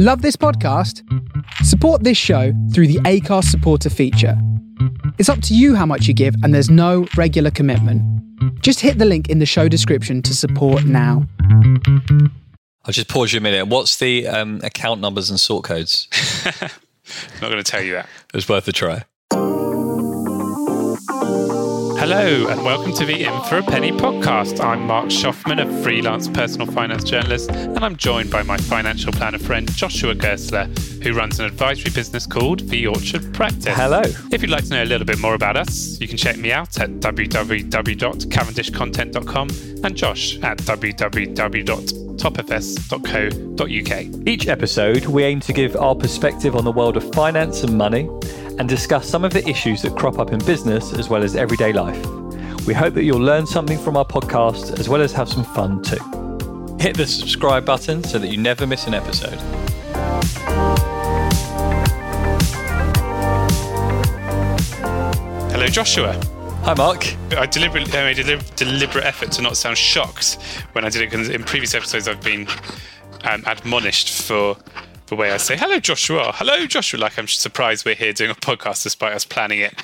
Love this podcast? Support this show through the Acast supporter feature. It's up to you how much you give, and there's no regular commitment. Just hit the link in the show description to support now. I'll just pause you a minute. What's the um, account numbers and sort codes? I'm not going to tell you that. It was worth a try. Hello, and welcome to the In for a Penny podcast. I'm Mark Schaffman, a freelance personal finance journalist, and I'm joined by my financial planner friend Joshua Gersler, who runs an advisory business called The Orchard Practice. Hello. If you'd like to know a little bit more about us, you can check me out at www.cavendishcontent.com and Josh at www.topfs.co.uk. Each episode, we aim to give our perspective on the world of finance and money and discuss some of the issues that crop up in business as well as everyday life. We hope that you'll learn something from our podcast as well as have some fun too. Hit the subscribe button so that you never miss an episode. Hello, Joshua. Hi, Mark. I deliberately I made a deli- deliberate effort to not sound shocked when I did it because in previous episodes I've been um, admonished for the way I say "Hello, Joshua." Hello, Joshua. Like I'm surprised we're here doing a podcast despite us planning it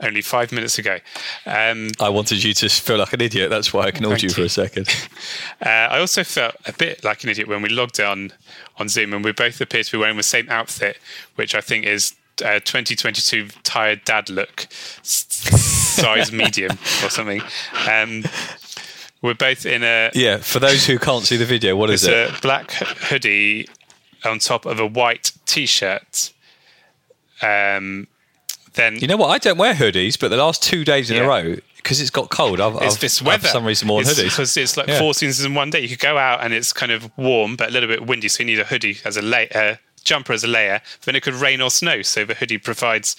only five minutes ago. Um, I wanted you to feel like an idiot. That's why I ignored you for a second. uh, I also felt a bit like an idiot when we logged on on Zoom and we both appear to be wearing the same outfit, which I think is. Uh, 2022 tired dad look, size medium or something. Um, we're both in a Yeah, for those who can't see the video, what is It's it? a black hoodie on top of a white t-shirt. Um, then You know what? I don't wear hoodies, but the last two days in Yeah. a row, because it's got cold, I've, it's I've, this weather. for some reason worn it's, hoodies. because it's like Yeah. four seasons in one day. You could go out and it's kind of warm, but a little bit windy, so you need a hoodie as a layer. Uh, jumper as a layer then it could rain or snow so the hoodie provides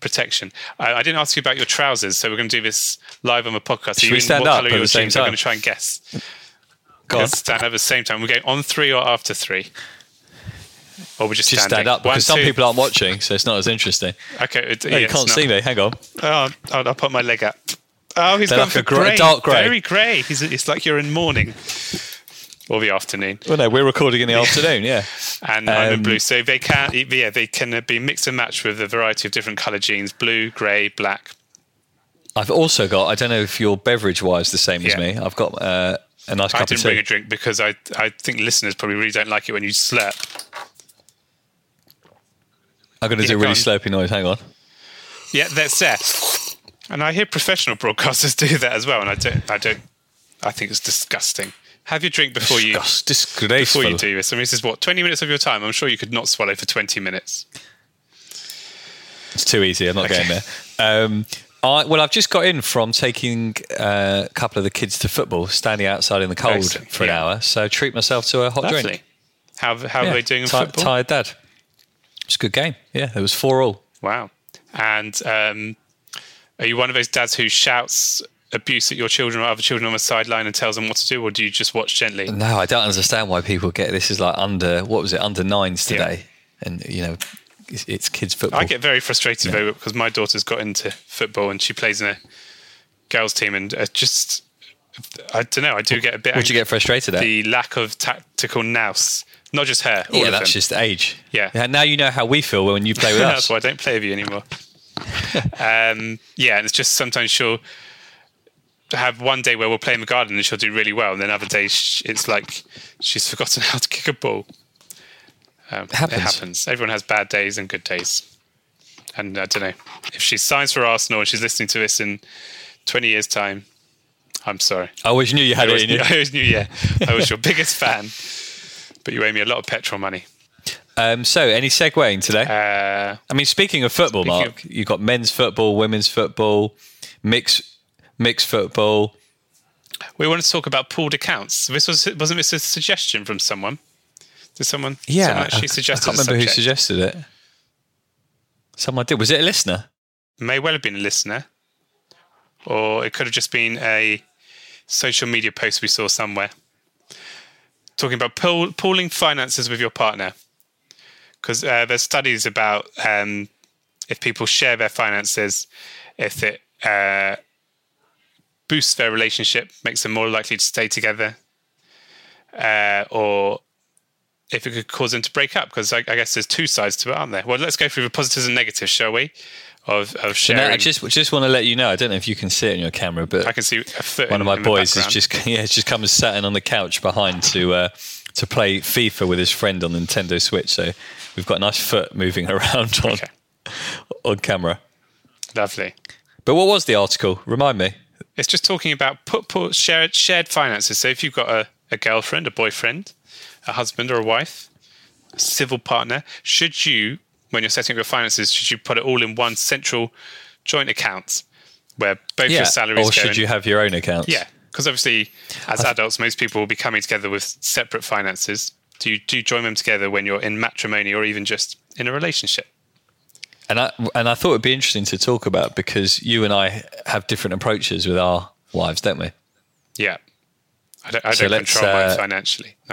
protection I, I didn't ask you about your trousers so we're going to do this live on the podcast so Should you we stand what up are your the same jeans? I'm going to try and guess Go. Stand at the same time we're going on three or after three or we just, Just stand up because One, some two. people aren't watching, so it's not as interesting. Okay, it, Oh, yeah, you can't see me. Hang on. Oh, I'll, I'll put my leg up. Oh, he's They're gone like for a grey- dark grey. very grey. He's, it's like you're in morning or the afternoon, Well, no, we're recording in the afternoon. Yeah. and I'm in Um, blue. So they can, yeah, they can be mixed and matched with a variety of different colour jeans: blue, grey, black. I've also got. I don't know if you're beverage wise the same as me. I've got uh, a nice I cup of didn't bring a drink because I, I think listeners probably really don't like it when you slurp. I'm going to Yeah, do a really slurpy noise. Hang on. Yeah, that's there. And I hear professional broadcasters do that as well, and I don't, I don't, I think it's disgusting. Have your drink before you Disgust- before you do this. I mean, this is what twenty minutes of your time. I'm sure you could not swallow for twenty minutes. It's too easy. I'm not Okay. getting there. Um, I, well, I've just got in from taking uh, a couple of the kids to football, standing outside in the cold Excellent. for an Yeah. hour. So treat myself to a hot Lovely. drink. How how Yeah. are they doing in Ti- football? Tired dad. It's a good game. Yeah, it was four all. Wow. And um, are you one of those dads who shouts abuse at your children or other children on the sideline and tells them what to do, or do you just watch gently? No, I don't understand why people get this. Is like under what was it under nines today, and you know, it's, it's kids football. I get very frustrated though because my daughter's got into football and she plays in a girls' team, and uh, just I don't know. I do get a bit. Would you get frustrated at? the lack of tactical nous? Not just her. All yeah, that's them. just age. Yeah. Now you know how we feel when you play with us. That's why I don't play with you anymore. um, yeah, and it's just sometimes she'll have one day where we'll play in the garden and she'll do really well, and then other days it's like she's forgotten how to kick a ball. Um, happens. It happens. Everyone has bad days and good days. And I don't know if she signs for Arsenal and she's listening to this in 20 years' time. I'm sorry. I always knew you I had it always, in knew, you. I always knew, yeah, I was your biggest fan, but you owe me a lot of petrol money. Um, so, any segueing today? Uh, I mean, speaking of football, speaking Mark, you've got men's football, women's football, mixed mixed football. We want to talk about pooled accounts. This was wasn't this a suggestion from someone? Did someone? Yeah, someone I, actually I suggested. can't remember who suggested it. Someone did. Was it a listener? May well have been a listener, or it could have just been a social media post we saw somewhere talking about pool, pooling finances with your partner. Because uh, there's studies about um, if people share their finances, if it uh, boosts their relationship, makes them more likely to stay together, uh, or if it could cause them to break up because I, I, guess there's two sides to it, aren't there? Well, let's go through the positives and negatives, shall we? Of, of sharing. I just just want to let you know. I don't know if you can see it on your camera, but I can see a foot. One of my boys is just yeah, just come and sat in on the couch behind to uh, to play FIFA with his friend on Nintendo Switch. So we've got a nice foot moving around on okay. on camera. Lovely. But what was the article? Remind me. It's just talking about put, put shared shared finances. So if you've got a, a girlfriend, a boyfriend, a husband or a wife, a civil partner, should you, when you're setting up your finances, should you put it all in one central joint account where both yeah. your salaries or should in? you have your own account? Yeah, because obviously, as adults, most people will be coming together with separate finances. Do you do you join them together when you're in matrimony or even just in a relationship? And I and I thought it'd be interesting to talk about because you and I have different approaches with our wives, don't we? Yeah. I don't, I so don't control uh, mine financially.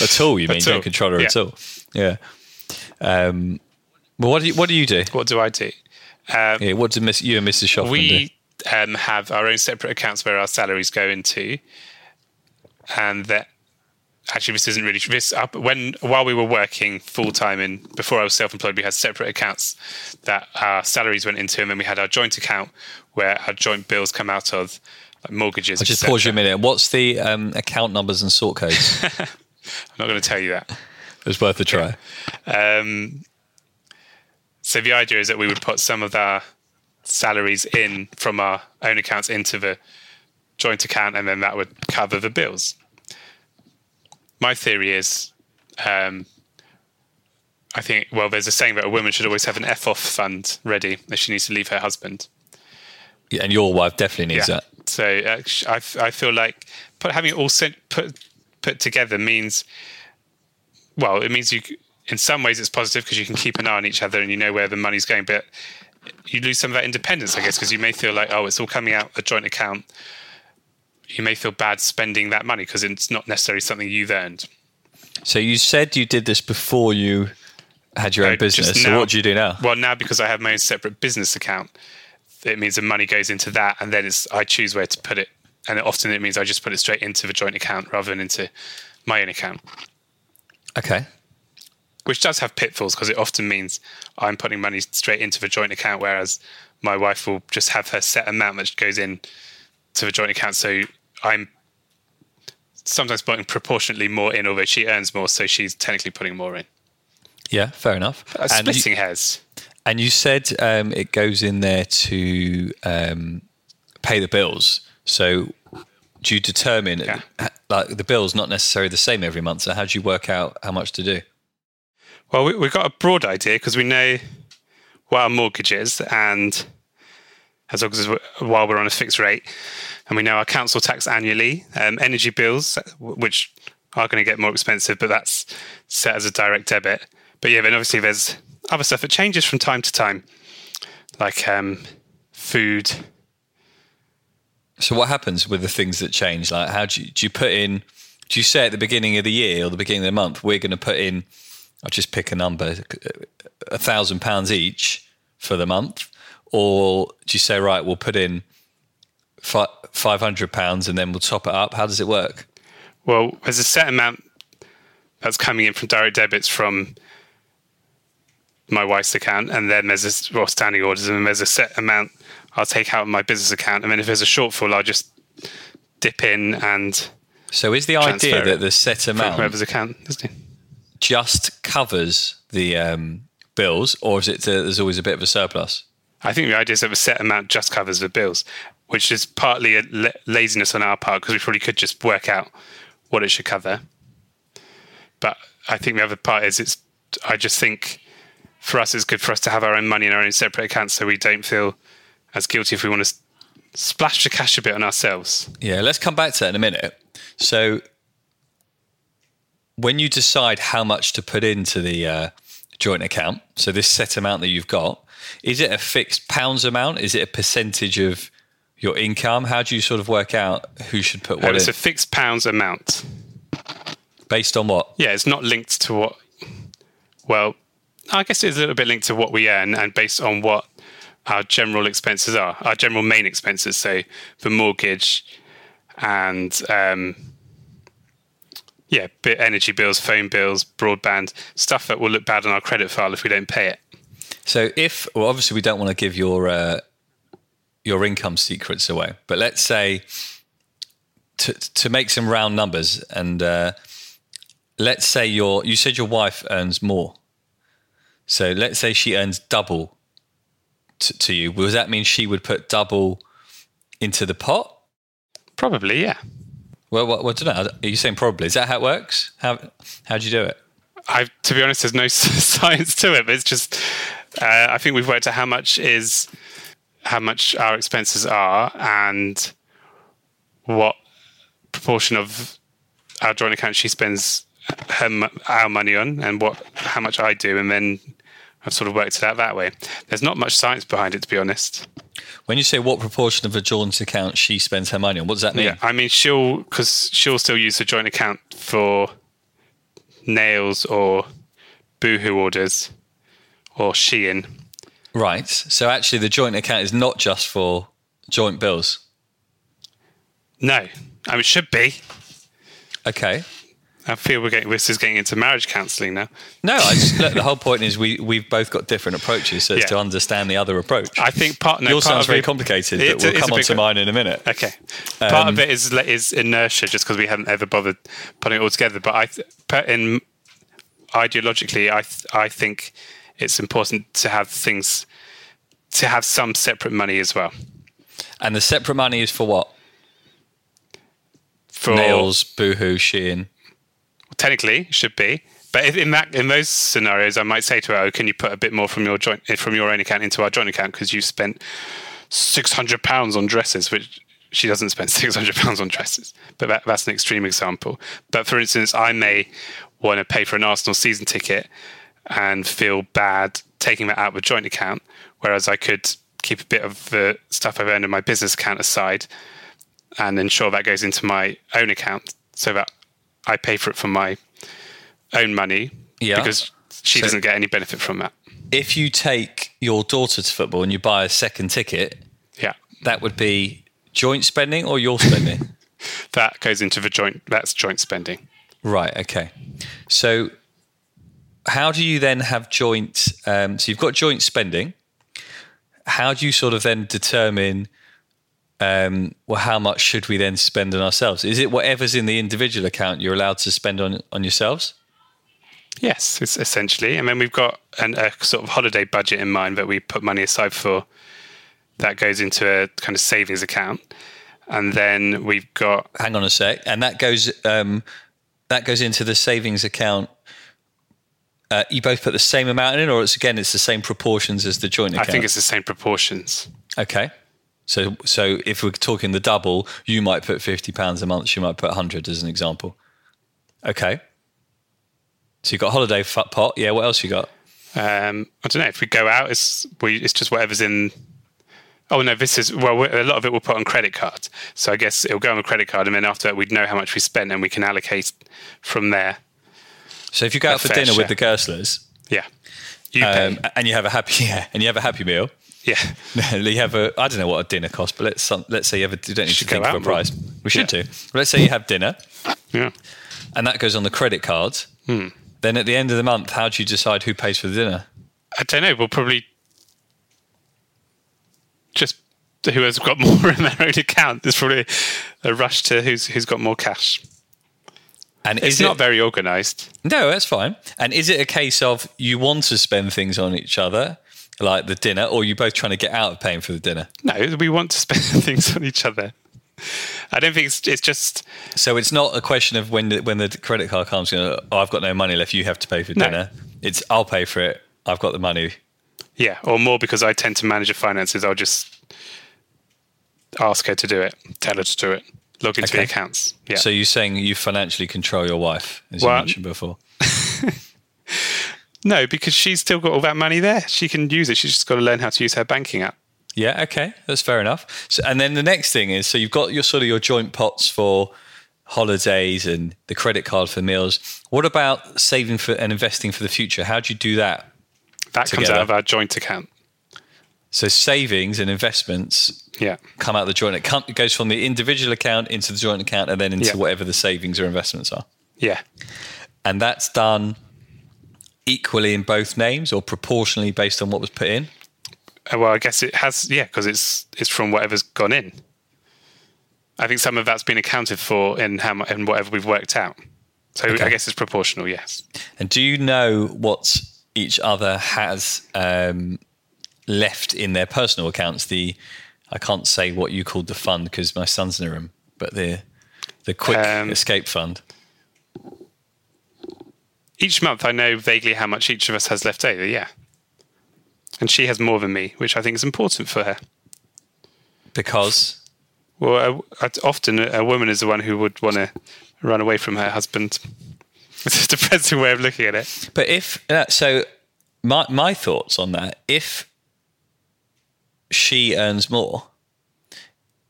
at all, you mean? At don't control her yeah. at all. Yeah. Um, well, what do you what do you do? What do I do? Um, yeah, what do Miss, you and Mrs. Schaffman we, do? Um, have our own separate accounts where our salaries go into, and that actually this isn't really this up when while we were working full time and before I was self employed, we had separate accounts that our salaries went into, and then we had our joint account where our joint bills come out of, like mortgages. I'll just pause you a minute. What's the um, account numbers and sort codes? I'm not going to tell you that. It's worth a try. Yeah. Um, so the idea is that we would put some of our salaries in from our own accounts into the joint account, and then that would cover the bills my theory is, um, I think, well, there's a saying that a woman should always have an F off fund ready if she needs to leave her husband. Yeah, and your wife definitely needs yeah. that. So uh, I, I feel like put, having it all sent, put put together means, well, it means you. In some ways, it's positive because you can keep an eye on each other and you know where the money's going. But you lose some of that independence, I guess, because you may feel like, oh, it's all coming out a joint account you may feel bad spending that money because it's not necessarily something you've earned. So you said you did this before you had your own business. Now, so what do you do now? Well, now because I have my own separate business account, it means the money goes into that, and then it's I choose where to put it, and often it means I just put it straight into the joint account rather than into my own account. Okay. Which does have pitfalls because it often means I'm putting money straight into the joint account, whereas my wife will just have her set amount that goes in to the joint account. So I'm sometimes putting proportionately more in, although she earns more, so she's technically putting more in. Yeah, fair enough. Uh, splitting you, hairs. And you said um, it goes in there to um, pay the bills. So do you determine yeah. like the bills not necessarily the same every month? So how do you work out how much to do? Well, we, have got a broad idea because we know what our mortgage is, and as long as while we're on a fixed rate, and we know our council tax annually, um, energy bills, which are going to get more expensive, but that's set as a direct debit. But yeah, then obviously there's other stuff that changes from time to time, like um, food. So what happens with the things that change? Like, how do you, do you put in? Do you say at the beginning of the year or the beginning of the month we're going to put in? I'll just pick a number, a thousand pounds each for the month, or do you say right? We'll put in five hundred pounds and then we'll top it up? How does it work? Well, there's a set amount that's coming in from direct debits from my wife's account, and then there's a well, standing orders, and there's a set amount I'll take out of my business account, and then if there's a shortfall, I'll just dip in and. So is the idea that the set amount whoever's account just covers the um, bills, or is it there's always a bit of a surplus? I think the idea is that the set amount just covers the bills, which is partly a laziness on our part because we probably could just work out what it should cover. But I think the other part is it's. I just think for us, it's good for us to have our own money in our own separate accounts, so we don't feel as guilty if we want to splash the cash a bit on ourselves. Yeah, let's come back to that in a minute. So, when you decide how much to put into the uh, joint account, so this set amount that you've got, is it a fixed pounds amount? Is it a percentage of your income? How do you sort of work out who should put what it's in? a fixed pounds amount. Based on what? Yeah, it's not linked to what. Well, I guess it's a little bit linked to what we earn and based on what our general expenses are, our general main expenses. So the mortgage and um, Yeah, bit energy bills, phone bills, broadband, stuff that will look bad on our credit file if we don't pay it. So if well, obviously we don't want to give your uh, your income secrets away, but let's say to to make some round numbers, and uh, let's say your you said your wife earns more. So let's say she earns double to, to you. Does that mean she would put double into the pot? Probably, yeah. Well, what, what, I don't know. Are you saying probably? Is that how it works? How how do you do it? I, to be honest, there's no science to it, but it's just uh, I think we've worked out how much is how much our expenses are and what proportion of our joint account she spends her our money on, and what how much I do, and then I've sort of worked it out that way. There's not much science behind it, to be honest. When you say what proportion of a joint account she spends her money on, what does that mean? Yeah, I mean she'll because she'll still use the joint account for nails or boohoo orders or Shein. Right. So actually, the joint account is not just for joint bills. No, I mean, it should be. Okay. I feel we're getting this is getting into marriage counselling now. No, I just look, the whole point is we we've both got different approaches, so it's Yeah. to understand the other approach. I think part no, Yours part sounds very it- complicated, It- but we'll come on to mine in a minute. Okay, part Um, of it is is inertia, just because we haven't ever bothered putting it all together. But I, in ideologically, I I think it's important to have things to have some separate money as well And the separate money is for what? for Nails, Boohoo, Shein. technically should be. But if in that in those scenarios, I might say to her, "Oh, can you put a bit more from your joint from your own account into our joint account because you spent six hundred pounds on dresses, which she doesn't spend six hundred pounds on dresses." But that, that's an extreme example. But for instance, I may want to pay for an Arsenal season ticket and feel bad taking that out of a joint account, whereas I could keep a bit of the stuff I've earned in my business account aside and ensure that goes into my own account so that I pay for it from my own money Yeah. because she So- doesn't get any benefit from that. If you take your daughter to football and you buy a second ticket, Yeah. that would be joint spending or your spending? That goes into the joint that's joint spending. Right. Okay. So, how do you then have joint? Um, so you've got joint spending. How do you sort of then determine? Um, well, how much should we then spend on ourselves? Is it whatever's in the individual account you're allowed to spend on on yourselves? Yes, it's essentially. And then we've got an, a sort of holiday budget in mind that we put money aside for. That goes into a kind of savings account, and then we've got Hang on a sec, and that goes um, that goes into the savings account. Uh, you both put the same amount in, or it's again it's the same proportions as the joint account. I think it's the same proportions. Okay. So so if we're talking the double, you might put fifty pounds a month, she might put hundred as an example. Okay. So you got holiday pot. Yeah. What else you got? Um, I don't know if we go out. It's we. It's just whatever's in. Oh no, this is well. A lot of it we'll put on credit cards. So I guess it'll go on a credit card, and then after that, we'd know how much we spent, and we can allocate from there. So if you go out for dinner with the share. Gerslers, Yeah, you um, and you have a happy yeah, and you have a happy meal. yeah, you have a I don't know what a dinner costs, but let's let's say you have a you don't need to think of a price. We should Yeah. do. But let's say you have dinner, yeah. and that goes on the credit card. Hmm. Then at the end of the month, how do you decide who pays for the dinner? I don't know. We'll probably just who has got more in their own account. There's probably a rush to who's who's got more cash. And It's not it, very organised. No, that's fine. And is it a case of you want to spend things on each other, like the dinner, or you both trying to get out of paying for the dinner? No, we want to spend things on each other. I don't think it's, it's just So it's not a question of when the, when the credit card comes, you know, oh, I've got no money left, you have to pay for No. dinner. It's I'll pay for it. I've got the money. Yeah, or more because I tend to manage the finances. I'll just ask her to do it, tell her to do it, log into the accounts. Yeah. So you're saying you financially control your wife, as you mentioned before. no, because she's still got all that money there. She can use it. She's just got to learn how to use her banking app. Yeah, okay, that's fair enough. So, and then the next thing is, so you've got your sort of your joint pots for holidays and the credit card for meals. What about saving for and investing for the future? How do you do that? That comes out of our joint account. So savings and investments Yeah. come out of the joint account. It goes from the individual account into the joint account and then into Yeah. whatever the savings or investments are. Yeah. And that's done equally in both names or proportionally based on what was put in? Uh, Well, I guess it has, yeah, because it's it's from whatever's gone in. I think some of that's been accounted for in how much in whatever we've worked out. So Okay. I guess it's proportional. Yes. And do you know what each other has um, left in their personal accounts? The I can't say what you called the fund because my son's in the room, but the the quick Um, escape fund. Each month, I know vaguely how much each of us has left over. Yeah. And she has more than me, which I think is important for her. Because Well, uh, often a woman is the one who would want to run away from her husband. It's a depressing way of looking at it. But if uh, so, my my thoughts on that. If she earns more,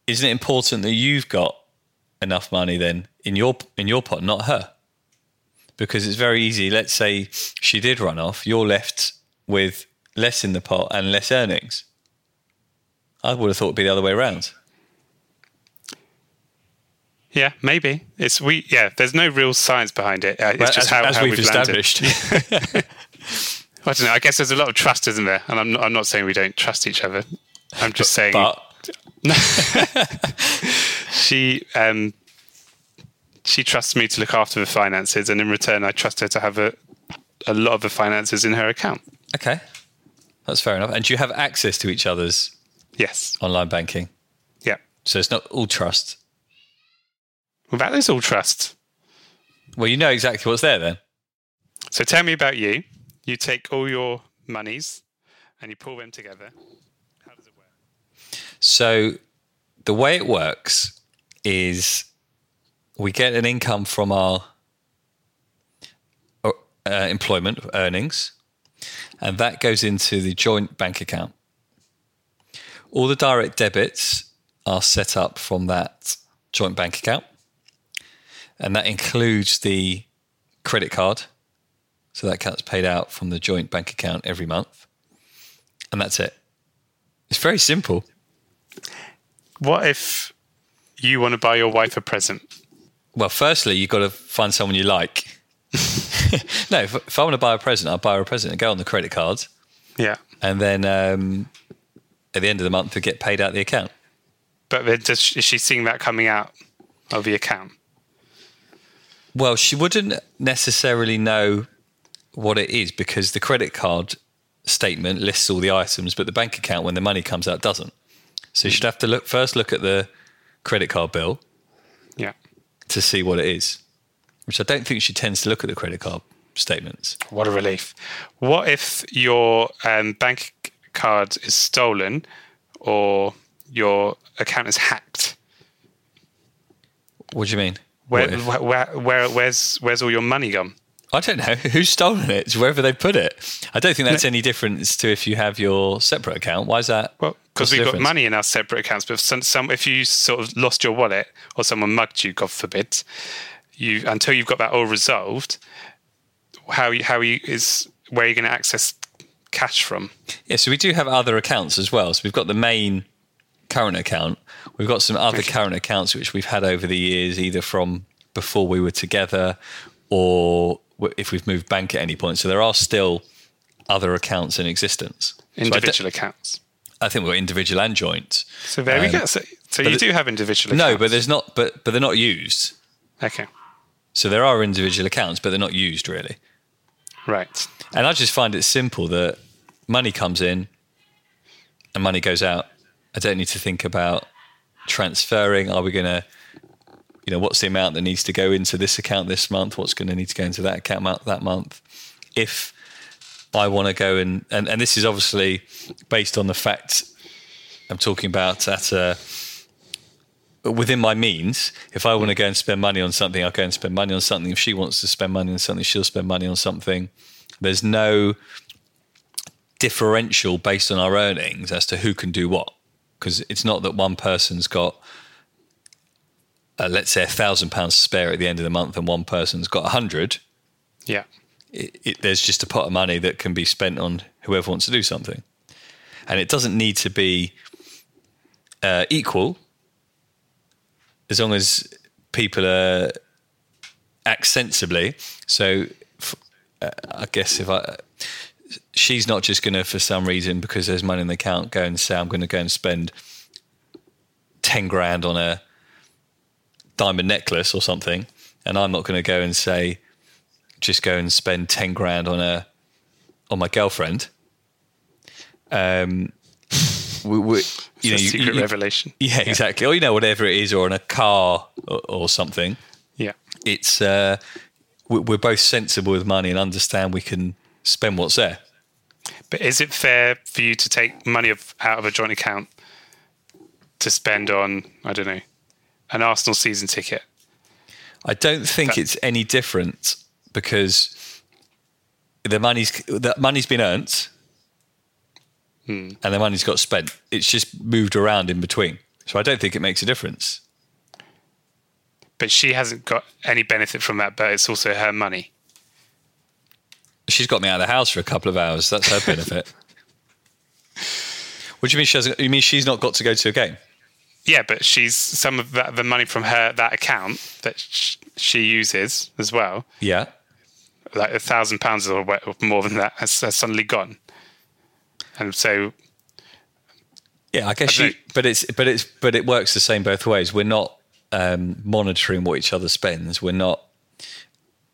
isn't it important that you've got enough money then in your in your pot, not her? Because it's very easy. Let's say she did run off, you're left with less in the pot and less earnings. I would have thought it'd be the other way around. Yeah, maybe it's we. Yeah, there's no real science behind it. Uh, it's Well, just as, how, as how we've we've established. I don't know. I guess there's a lot of trust, isn't there? And I'm not, I'm not saying we don't trust each other. I'm just saying but she um, she trusts me to look after the finances, and in return, I trust her to have a a lot of the finances in her account. okay, that's fair enough. And do you have access to each other's Yes. online banking? Yeah. So it's not all trust. Well, that is all trust. Well, you know exactly what's there then. So tell me about you. You take all your monies and you pull them together. How does it work? So the way it works is we get an income from our uh, employment earnings, and that goes into the joint bank account. All the direct debits are set up from that joint bank account, and that includes the credit card. So that gets paid out from the joint bank account every month, and that's it. It's very simple. What if you want to buy your wife a present? Well, firstly, you've got to find someone you like. no, if, if I want to buy a present, I'll buy her a present and go on the credit card. Yeah. And then um, at the end of the month, we get paid out the account. But then does, is she seeing that coming out of the account? Well, she wouldn't necessarily know what it is because the credit card statement lists all the items, but the bank account, when the money comes out, doesn't. So she'd have to look first look at the credit card bill Yeah. to see what it is, which I don't think she tends to look at the credit card statements. What a relief. What if your um, bank card is stolen or your account is hacked? What do you mean? Where, where, where, where, where's, where's all your money gone? I don't know who's stolen it. It's wherever they put it. I don't think that's any difference to if you have your separate account. Why is that? Well, because we've got money in our separate accounts, but if, some, some, if you sort of lost your wallet or someone mugged you, God forbid, you until you've got that all resolved, how you, how you is where are you going to access cash from? Yeah, so we do have other accounts as well. So we've got the main current account. We've got some other Okay. current accounts which we've had over the years, either from before we were together or if we've moved bank at any point. So there are still other accounts in existence. So d- Individual accounts. I, think we're individual and joint. So there we Um, go. So, so you do have individual No, accounts. but there's not. But but they're not used. okay, So there are individual accounts, but they're not used really. right. And I just find it simple that money comes in and money goes out. I don't need to think about transferring. Are we going to, you know, what's the amount that needs to go into this account this month? What's going to need to go into that account that month? If I want to go and, and, and this is obviously based on the fact I'm talking about at a, within my means, if I want to go and spend money on something, I'll go and spend money on something. If she wants to spend money on something, she'll spend money on something. There's no differential based on our earnings as to who can do what. Because it's not that one person's got, uh, let's say, a thousand pounds to spare at the end of the month and one person's got a hundred. Yeah, It, it, there's just a pot of money that can be spent on whoever wants to do something. And it doesn't need to be uh, equal as long as people are act sensibly. So f- uh, I guess if I, she's not just going to, for some reason, because there's money in the account, go and say, I'm going to go and spend 10 grand on a diamond necklace or something. And I'm not going to go and say, just go and spend 10 grand on a, on my girlfriend. Um, we, we, you know, a you- secret you- revelation. yeah, exactly. Or you know, whatever it is, or on a car or, or something. Yeah. It's uh, we- we're both sensible with money and understand we can spend what's there. But is it fair for you to take money of, out of a joint account to spend on, I don't know, an Arsenal season ticket? I don't think That- it's any different because the money's the money's been earned hmm. and the money's got spent. It's just moved around in between. So I don't think it makes a difference. But she hasn't got any benefit from that, but it's also her money. She's got me out of the house for a couple of hours. That's her benefit. what do you mean she hasn't? You mean she's not got to go to a game? Yeah, but she's some of that, the money from her that account that sh- she uses as well, Yeah. like a thousand pounds or more than that, has, has suddenly gone. And so, Yeah, I guess I you, don't- but it's but it's but it works the same both ways. We're not um, monitoring what each other spends. We're not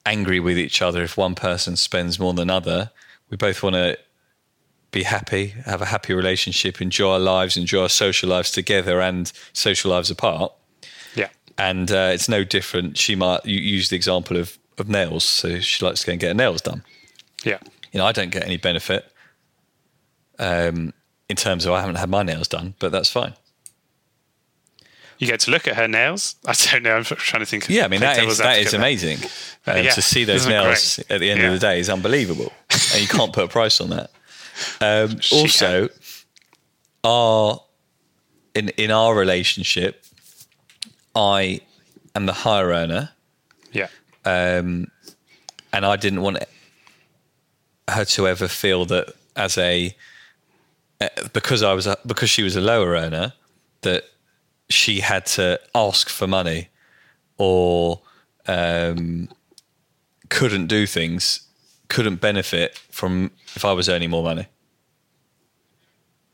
angry with each other if one person spends more than another. We both want to be happy, have a happy relationship, enjoy our lives, enjoy our social lives together and social lives apart. yeah, And uh, it's no different. She might use the example of of nails, so she likes to go and get her nails done. yeah, You know, I don't get any benefit um, in terms of I haven't had my nails done, but that's fine. you get to look at her nails. I don't know. I'm trying to think. Of Yeah, I mean that is that is amazing. Um, yeah, To see those nails great? at the end Yeah. of the day is unbelievable, and you can't put a price on that. Um, also, our in in our relationship, I am the higher earner, Yeah, and I didn't want her to ever feel that as a uh, because I was a, because she was a lower earner that she had to ask for money or um, couldn't do things, couldn't benefit from if I was earning more money.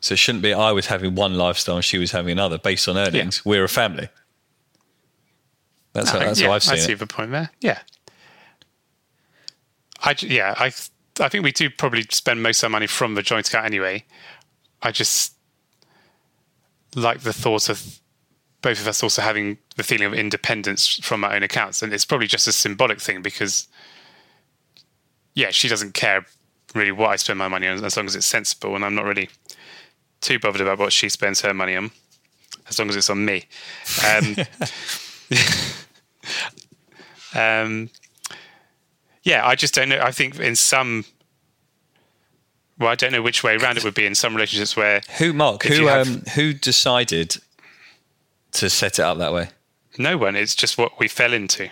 So it shouldn't be I was having one lifestyle and she was having another based on earnings. We're a family. That's how, that's yeah, how I've seen I see it. the point there. Yeah, I yeah I I think we do probably spend most of our money from the joint account anyway. I just like the thought of both of us also having the feeling of independence from our own accounts, and it's probably just a symbolic thing because yeah, she doesn't care really what I spend my money on as long as it's sensible, and I'm not really too bothered about what she spends her money on as long as it's on me. Um, um, yeah, I just don't know. I think in some, well, I don't know which way around it would be in some relationships where Who, Mark? Who, have- um, who decided to set it up that way? no one, it's just what we fell into.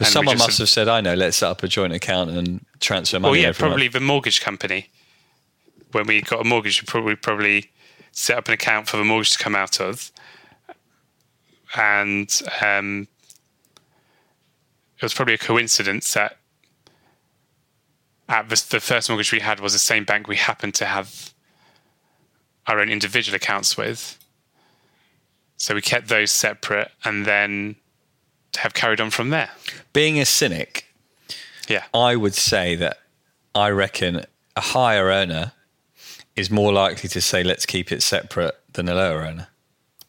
Someone must have said, "I know, let's set up a joint account and transfer money." Well, yeah, every month." probably the mortgage company. When we got a mortgage, we probably probably set up an account for the mortgage to come out of, and um, it was probably a coincidence that at the, the first mortgage we had was the same bank we happened to have our own individual accounts with. So we kept those separate, and then have carried on from there. Being a cynic, Yeah, I would say that I reckon a higher earner is more likely to say, "Let's keep it separate," than a lower earner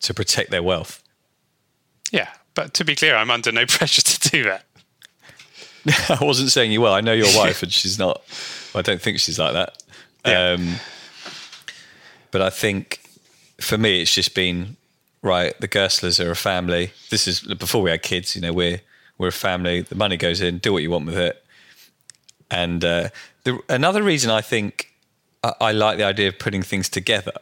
to protect their wealth. yeah. But to be clear, I'm under no pressure to do that. I wasn't saying you were. I know your wife, and she's not. I don't think she's like that. Yeah. Um, but I think for me, it's just been right. The Gerslers are a family. This is before we had kids. You know, we're we're a family. The money goes in. Do what you want with it. And uh, the, another reason I think I, I like the idea of putting things together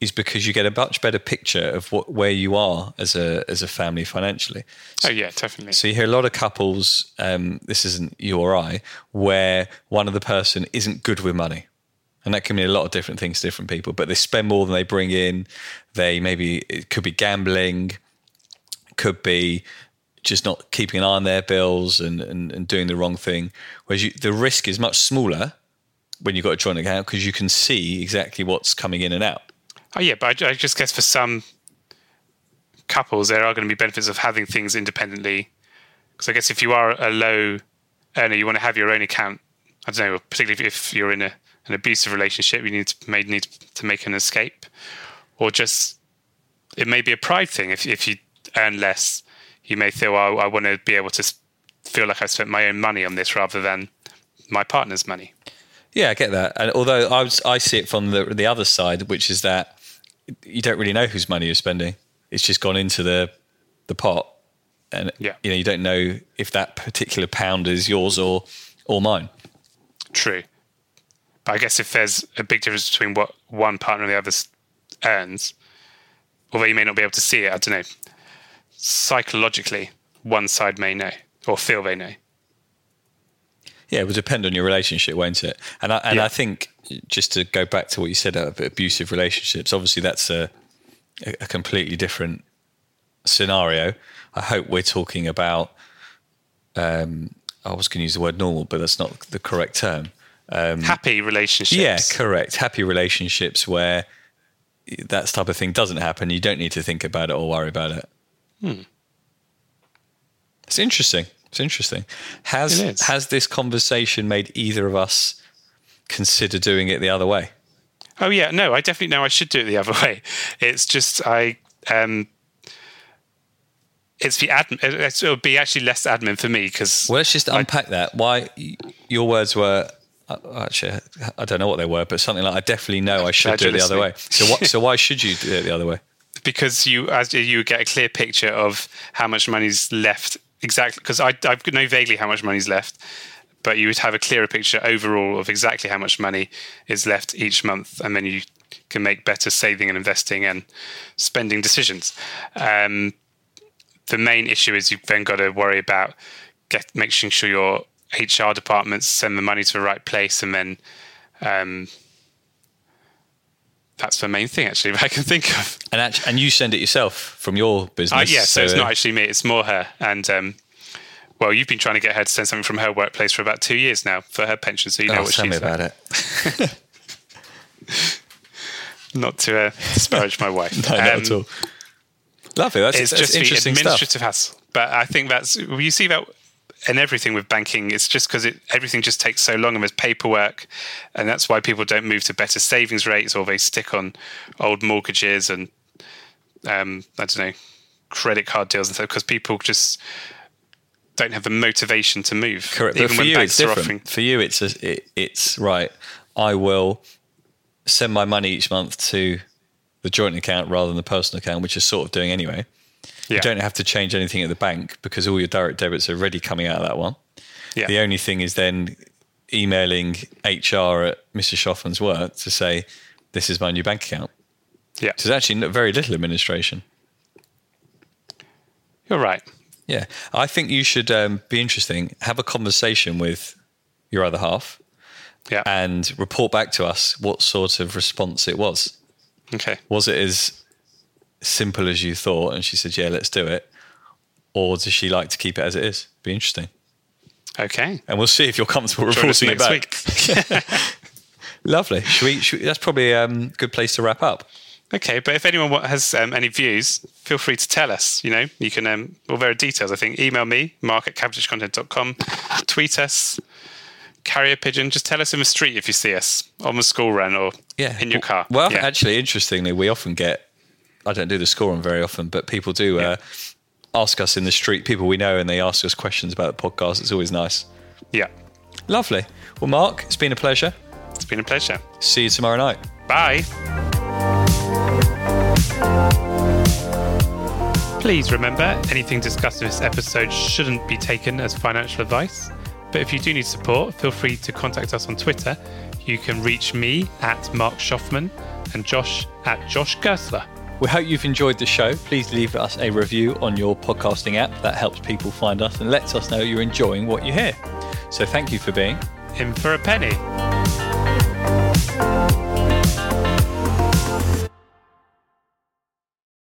is because you get a much better picture of what where you are as a as a family financially. Oh yeah, definitely. So you hear a lot of couples. Um, this isn't you or I, where one of the person isn't good with money, and that can mean a lot of different things to different people. But they spend more than they bring in. They maybe it could be gambling, could be just not keeping an eye on their bills and, and, and doing the wrong thing. Whereas you, the risk is much smaller when you've got a joint account because you can see exactly what's coming in and out. Oh yeah, but I, I just guess for some couples there are going to be benefits of having things independently. Because I guess if you are a low earner, you want to have your own account. I don't know, particularly if you're in a, an abusive relationship, you need to may need to make an escape, or just it may be a pride thing. If if you earn less, you may feel, oh, I want to be able to feel like I've spent my own money on this rather than my partner's money. Yeah, I get that. And although I, was, I see it from the the other side, which is that you don't really know whose money you're spending. It's just gone into the the pot, and yeah. you know you don't know if that particular pound is yours or or mine. True, but I guess if there's a big difference between what one partner and the other earns, although you may not be able to see it, I don't know. Psychologically, one side may know or feel they know. Yeah, it will depend on your relationship, won't it? And I, and yeah. I think just to go back to what you said about abusive relationships, obviously that's a a completely different scenario. I hope we're talking about. Um, I was going to use the word normal, but that's not the correct term. Um, happy relationships. Yeah, correct. Happy relationships where that type of thing doesn't happen. You don't need to think about it or worry about it. Hmm. It's interesting. It's interesting. Has it has this conversation made either of us consider doing it the other way? Oh yeah, no, I definitely know I should do it the other way. It's just I um it's the admin. It would be actually less admin for me because. Well, let's just unpack I, that. Why your words were uh, actually I don't know what they were, but something like I definitely know I should do it the other way. So what? so why should you do it the other way? Because you as you get a clear picture of how much money's left exactly. Because I I know vaguely how much money's left, but you would have a clearer picture overall of exactly how much money is left each month, and then you can make better saving and investing and spending decisions. Um, the main issue is you've then got to worry about get making sure your HR departments send the money to the right place, and then um, that's the main thing actually I can think of. And actually, and you send it yourself from your business. Uh, yeah, so, so it's not actually me; it's more her. And um, well, you've been trying to get her to send something from her workplace for about two years now for her pension, so you know oh, what tell she's me about it. not to uh, disparage my wife. no, um, not at um, all. Lovely. That's, it's that's just interesting administrative stuff. hassle. But I think that's you see that and everything with banking. It's just because it everything just takes so long and there's paperwork, and that's why people don't move to better savings rates or they stick on old mortgages and um, I don't know credit card deals and stuff because people just don't have the motivation to move. Correct. Even but for you, it's different. Offering. For you, it's a, it, it's right. I will send my money each month to the joint account rather than the personal account, which is sort of doing anyway. Yeah. You don't have to change anything at the bank because all your direct debits are already coming out of that one. Yeah. The only thing is then emailing HR at Mr. Schoffman's work to say, this is my new bank account. Yeah. So there's actually very little administration. You're right. Yeah. I think you should um, be interesting, have a conversation with your other half yeah. and report back to us what sort of response it was. Okay. Was it as simple as you thought? And she said, yeah, let's do it. Or does she like to keep it as it is? Be interesting. Okay. And we'll see if you're comfortable reporting it back. Lovely. Should we, should we, that's probably a um, good place to wrap up. Okay, but if anyone has um, any views, feel free to tell us. You know, you can, um, well, there are details, I think. Email me, mark at cavendishcontent.com, tweet us, carrier pigeon. Just tell us in the street if you see us on the school run or yeah. in your car. Well, yeah. actually, interestingly, we often get, I don't do the scoring very often, but people do yeah. uh, ask us in the street, people we know, and they ask us questions about the podcast. It's always nice. Yeah. Lovely. Well, Mark, it's been a pleasure. It's been a pleasure. See you tomorrow night. Bye. Please remember, anything discussed in this episode shouldn't be taken as financial advice. But if you do need support, feel free to contact us on Twitter. You can reach me at Mark Schoffman and Josh at Josh Gersler. We hope you've enjoyed the show. Please leave us a review on your podcasting app. That helps people find us and lets us know you're enjoying what you hear. So thank you for being in for a penny.